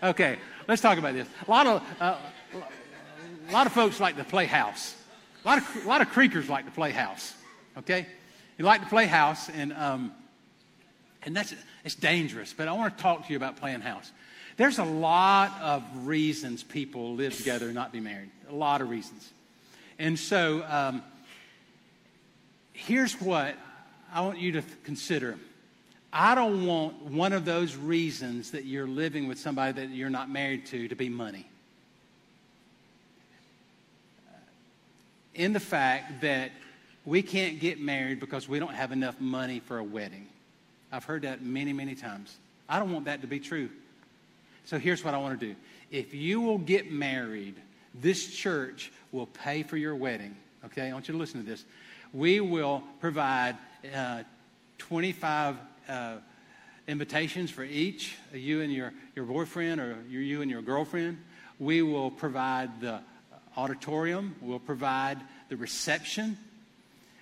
okay, let's talk about this. A lot of, uh, a lot of folks like to play house. A lot of, a lot of Creekers like to play house. Okay? You like to play house, and um, and that's it's dangerous. But I want to talk to you about playing house. There's a lot of reasons people live together and not be married. A lot of reasons. And so um, here's what I want you to consider. I don't want one of those reasons that you're living with somebody that you're not married to to be money. In the fact that we can't get married because we don't have enough money for a wedding. I've heard that many, many times. I don't want that to be true. So here's what I want to do. If you will get married, this church will pay for your wedding. Okay? I want you to listen to this. We will provide uh, 25 uh, invitations for each, you and your, your boyfriend or you and your girlfriend. We will provide the auditorium. We'll provide the reception.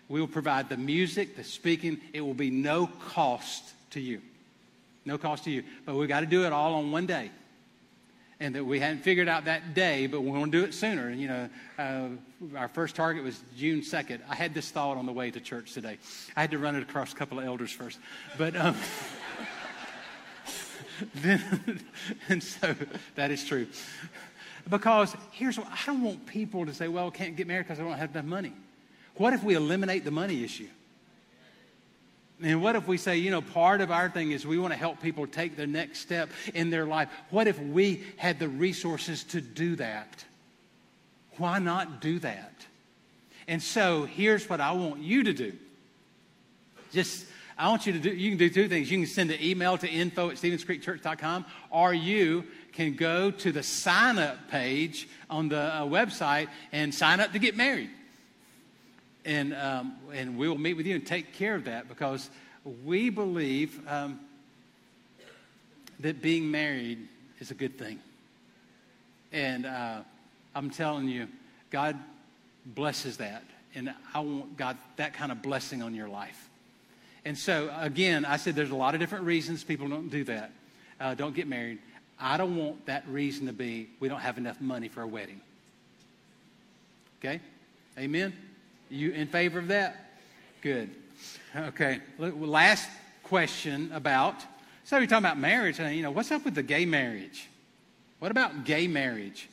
We will provide the music, the speaking. It will be no cost to you. No cost to you. But we've got to do it all on one day. And that we hadn't figured out that day, but we want to do it sooner. And, you know, uh, our first target was June 2nd. I had this thought on the way to church today. I had to run it across a couple of elders first. But, um, *laughs* then, and so that is true. Because here's what I don't want people to say, well, I can't get married because I don't have enough money. What if we eliminate the money issue? And what if we say, you know, part of our thing is we want to help people take the next step in their life? What if we had the resources to do that? Why not do that? And so here's what I want you to do. Just, I want you to do, you can do two things. You can send an email to info at StevensCreekChurch.com, or you can go to the sign up page on the uh, website and sign up to get married and, um, and we will meet with you and take care of that because we believe um, that being married is a good thing. And uh, I'm telling you, God blesses that. and I want God that kind of blessing on your life. And so, again, I said there's a lot of different reasons people don't do that, uh, don't get married. I don't want that reason to be we don't have enough money for a wedding. Okay? Amen? You in favor of that? Good. Okay. Last question about so you're talking about marriage. You know, what's up with the gay marriage? What about gay marriage?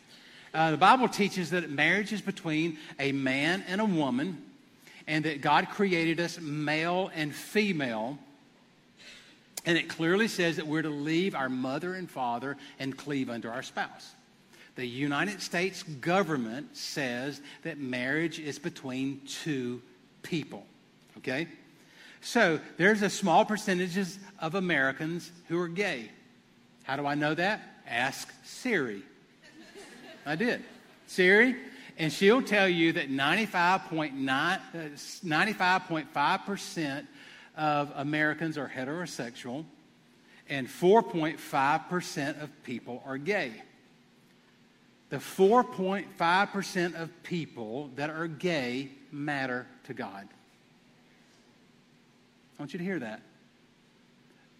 Uh, the Bible teaches that marriage is between a man and a woman, and that God created us male and female. And it clearly says that we're to leave our mother and father and cleave unto our spouse. The United States government says that marriage is between two people. Okay? So there's a small percentage of Americans who are gay. How do I know that? Ask Siri. I did. Siri, and she'll tell you that 95.9, 95.5% uh, of Americans are heterosexual and 4.5% of people are gay. The 4.5% of people that are gay matter to God. I want you to hear that.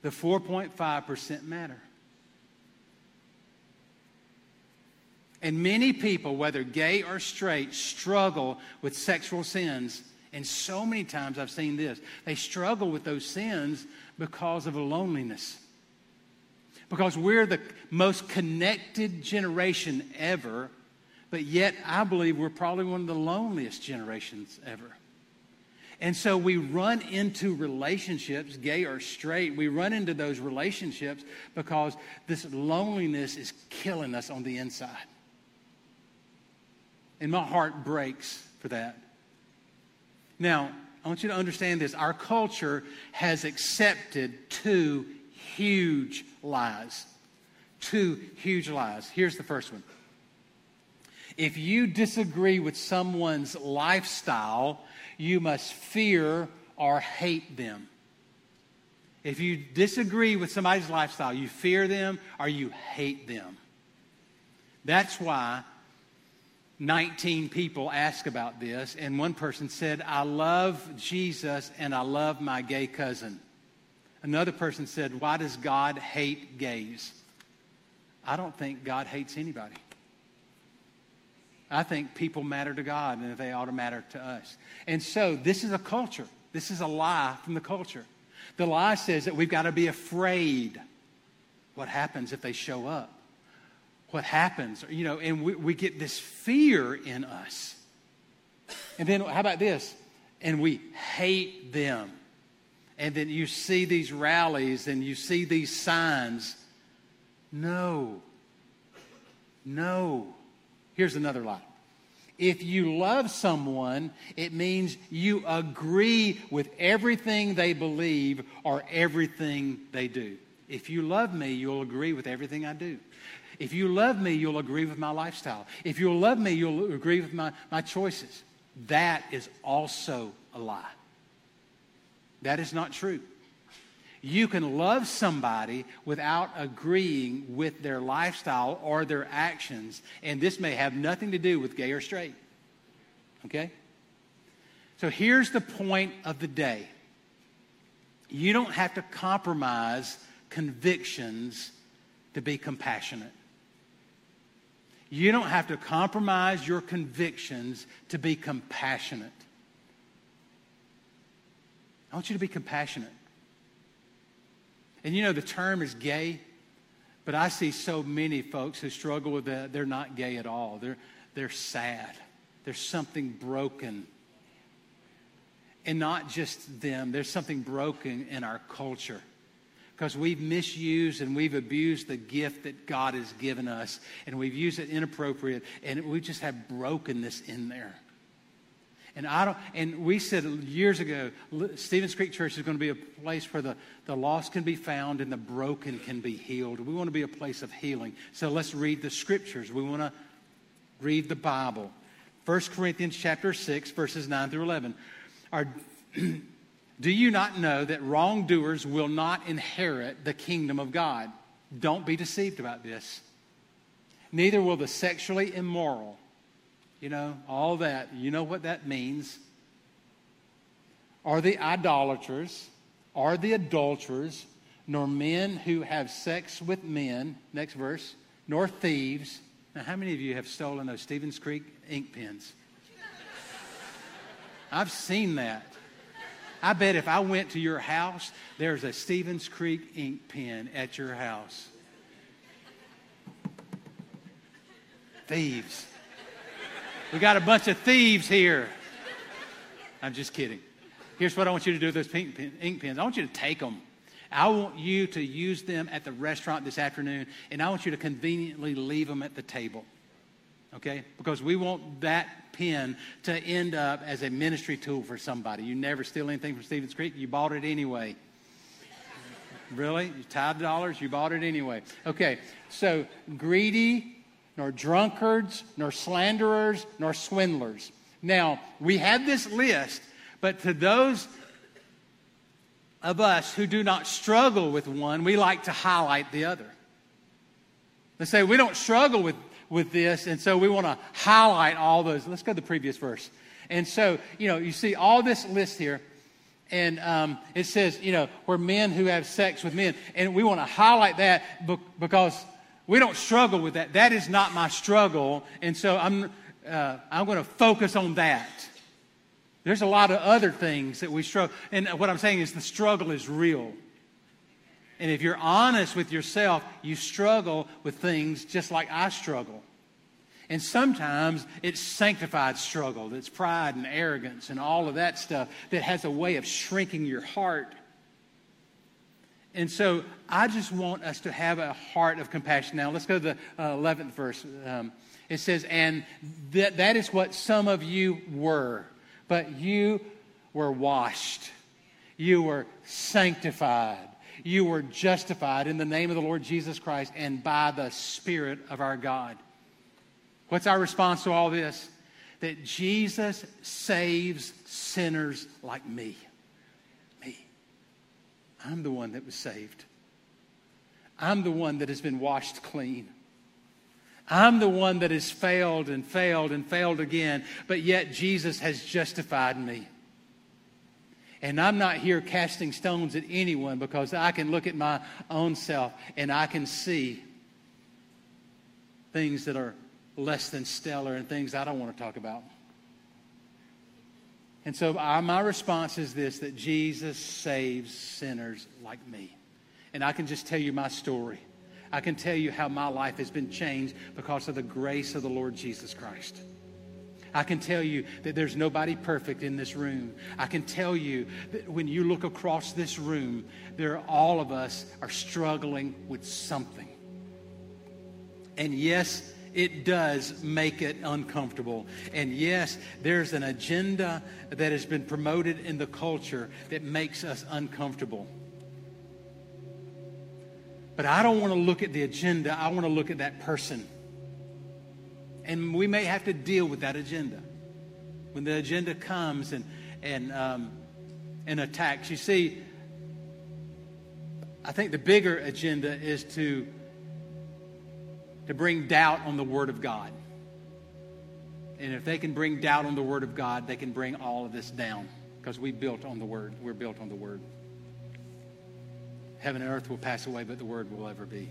The 4.5% matter. And many people, whether gay or straight, struggle with sexual sins. And so many times I've seen this. They struggle with those sins because of a loneliness. Because we're the most connected generation ever, but yet I believe we're probably one of the loneliest generations ever. And so we run into relationships, gay or straight, we run into those relationships because this loneliness is killing us on the inside. And my heart breaks for that. Now, I want you to understand this. Our culture has accepted two huge lies. Two huge lies. Here's the first one. If you disagree with someone's lifestyle, you must fear or hate them. If you disagree with somebody's lifestyle, you fear them or you hate them. That's why 19 people asked about this, and one person said, I love Jesus and I love my gay cousin. Another person said, Why does God hate gays? I don't think God hates anybody. I think people matter to God and they ought to matter to us. And so this is a culture. This is a lie from the culture. The lie says that we've got to be afraid. What happens if they show up? What happens? You know, and we, we get this fear in us. And then how about this? And we hate them. And then you see these rallies and you see these signs. No. No. Here's another lie. If you love someone, it means you agree with everything they believe or everything they do. If you love me, you'll agree with everything I do. If you love me, you'll agree with my lifestyle. If you'll love me, you'll agree with my, my choices. That is also a lie. That is not true. You can love somebody without agreeing with their lifestyle or their actions, and this may have nothing to do with gay or straight. Okay? So here's the point of the day you don't have to compromise convictions to be compassionate. You don't have to compromise your convictions to be compassionate. I want you to be compassionate. And you know, the term is gay, but I see so many folks who struggle with that. They're not gay at all, they're, they're sad. There's something broken. And not just them, there's something broken in our culture because we've misused and we've abused the gift that God has given us, and we've used it inappropriate, and we just have brokenness in there. And I don't. And we said years ago, Stevens Creek Church is going to be a place where the, the lost can be found and the broken can be healed. We want to be a place of healing. So let's read the scriptures. We want to read the Bible. 1 Corinthians chapter 6, verses 9 through 11. Are, *clears throat* do you not know that wrongdoers will not inherit the kingdom of God? Don't be deceived about this. Neither will the sexually immoral you know, all that. You know what that means. Are the idolaters, are the adulterers, nor men who have sex with men. Next verse. Nor thieves. Now, how many of you have stolen those Stevens Creek ink pens? *laughs* I've seen that. I bet if I went to your house, there's a Stevens Creek ink pen at your house. Thieves. We got a bunch of thieves here. I'm just kidding. Here's what I want you to do with those pink pen, ink pens. I want you to take them. I want you to use them at the restaurant this afternoon, and I want you to conveniently leave them at the table. Okay? Because we want that pen to end up as a ministry tool for somebody. You never steal anything from Stevens Creek, you bought it anyway. Really? You tithe dollars, you bought it anyway. Okay, so greedy, nor drunkards, nor slanderers, nor swindlers. Now, we have this list, but to those of us who do not struggle with one, we like to highlight the other. Let's say we don't struggle with, with this, and so we want to highlight all those. Let's go to the previous verse. And so, you know, you see all this list here, and um, it says, you know, we're men who have sex with men. And we want to highlight that because we don't struggle with that. That is not my struggle. And so I'm, uh, I'm going to focus on that. There's a lot of other things that we struggle. And what I'm saying is the struggle is real. And if you're honest with yourself, you struggle with things just like I struggle. And sometimes it's sanctified struggle, that's pride and arrogance and all of that stuff that has a way of shrinking your heart. And so I just want us to have a heart of compassion. Now, let's go to the uh, 11th verse. Um, it says, And that, that is what some of you were but you were washed, you were sanctified, you were justified in the name of the Lord Jesus Christ and by the Spirit of our God. What's our response to all this? That Jesus saves sinners like me. Me. I'm the one that was saved. I'm the one that has been washed clean. I'm the one that has failed and failed and failed again, but yet Jesus has justified me. And I'm not here casting stones at anyone because I can look at my own self and I can see things that are less than stellar and things I don't want to talk about. And so my response is this that Jesus saves sinners like me. And I can just tell you my story. I can tell you how my life has been changed because of the grace of the Lord Jesus Christ. I can tell you that there's nobody perfect in this room. I can tell you that when you look across this room, there all of us are struggling with something. And yes, it does make it uncomfortable. And yes, there's an agenda that has been promoted in the culture that makes us uncomfortable. But I don't want to look at the agenda, I want to look at that person. And we may have to deal with that agenda. When the agenda comes and, and, um, and attacks, you see, I think the bigger agenda is to, to bring doubt on the Word of God. And if they can bring doubt on the Word of God, they can bring all of this down because we built on the Word. We're built on the Word. Heaven and earth will pass away, but the word will ever be.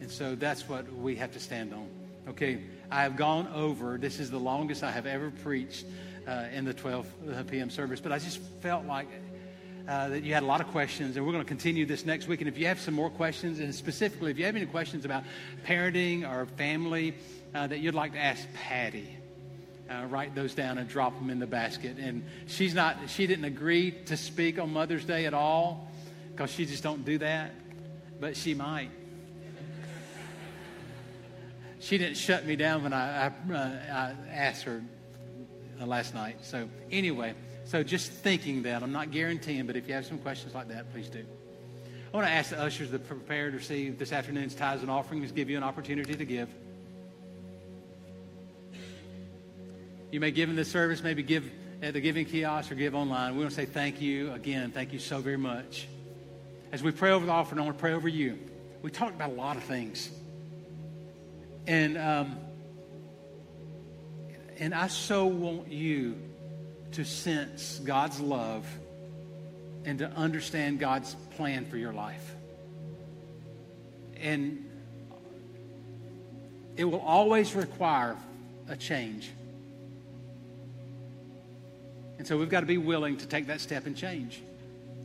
And so that's what we have to stand on. Okay, I have gone over, this is the longest I have ever preached uh, in the 12 uh, p.m. service, but I just felt like uh, that you had a lot of questions, and we're going to continue this next week. And if you have some more questions, and specifically if you have any questions about parenting or family uh, that you'd like to ask Patty, uh, write those down and drop them in the basket. And she's not, she didn't agree to speak on Mother's Day at all because she just don't do that, but she might. *laughs* She didn't shut me down when I, I, uh, I asked her last night. So anyway, so just thinking that, I'm not guaranteeing, but if you have some questions like that, please do. I want to ask the ushers to prepare to receive this afternoon's tithes and offerings, give you an opportunity to give. You may give in this service, maybe give at the giving kiosk or give online. We want to say thank you again. Thank you so very much as we pray over the offering, I want to pray over you. We talked about a lot of things. And, um, and I so want you to sense God's love and to understand God's plan for your life. And it will always require a change. And so we've got to be willing to take that step and change.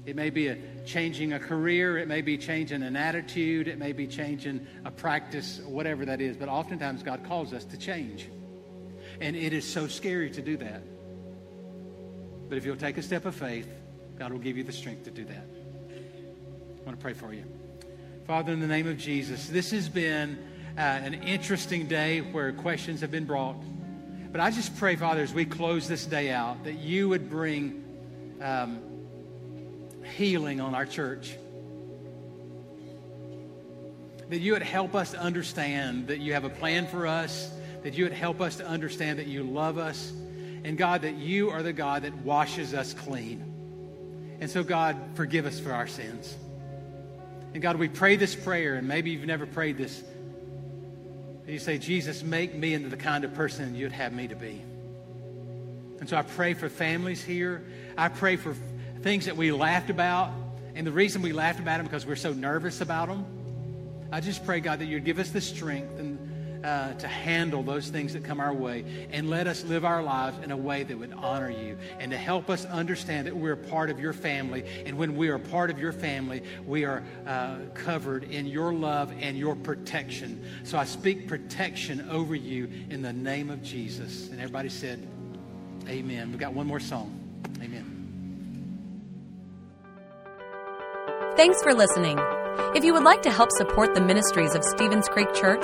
It may be a changing a career, it may be changing an attitude, it may be changing a practice, whatever that is. But oftentimes God calls us to change. And it is so scary to do that. But if you'll take a step of faith, God will give you the strength to do that. I want to pray for you. Father, in the name of Jesus, this has been uh, an interesting day where questions have been brought. But I just pray, Father, as we close this day out, that you would bring um, healing on our church. That you would help us understand that you have a plan for us, that you would help us to understand that you love us, and God, that you are the God that washes us clean. And so, God, forgive us for our sins. And God, we pray this prayer, and maybe you've never prayed this. You say, Jesus, make me into the kind of person you'd have me to be. And so I pray for families here. I pray for things that we laughed about. And the reason we laughed about them because we're so nervous about them. I just pray, God, that you'd give us the strength and uh, to handle those things that come our way and let us live our lives in a way that would honor you and to help us understand that we're part of your family. And when we are part of your family, we are uh, covered in your love and your protection. So I speak protection over you in the name of Jesus. And everybody said, Amen. We've got one more song. Amen. Thanks for listening. If you would like to help support the ministries of Stevens Creek Church,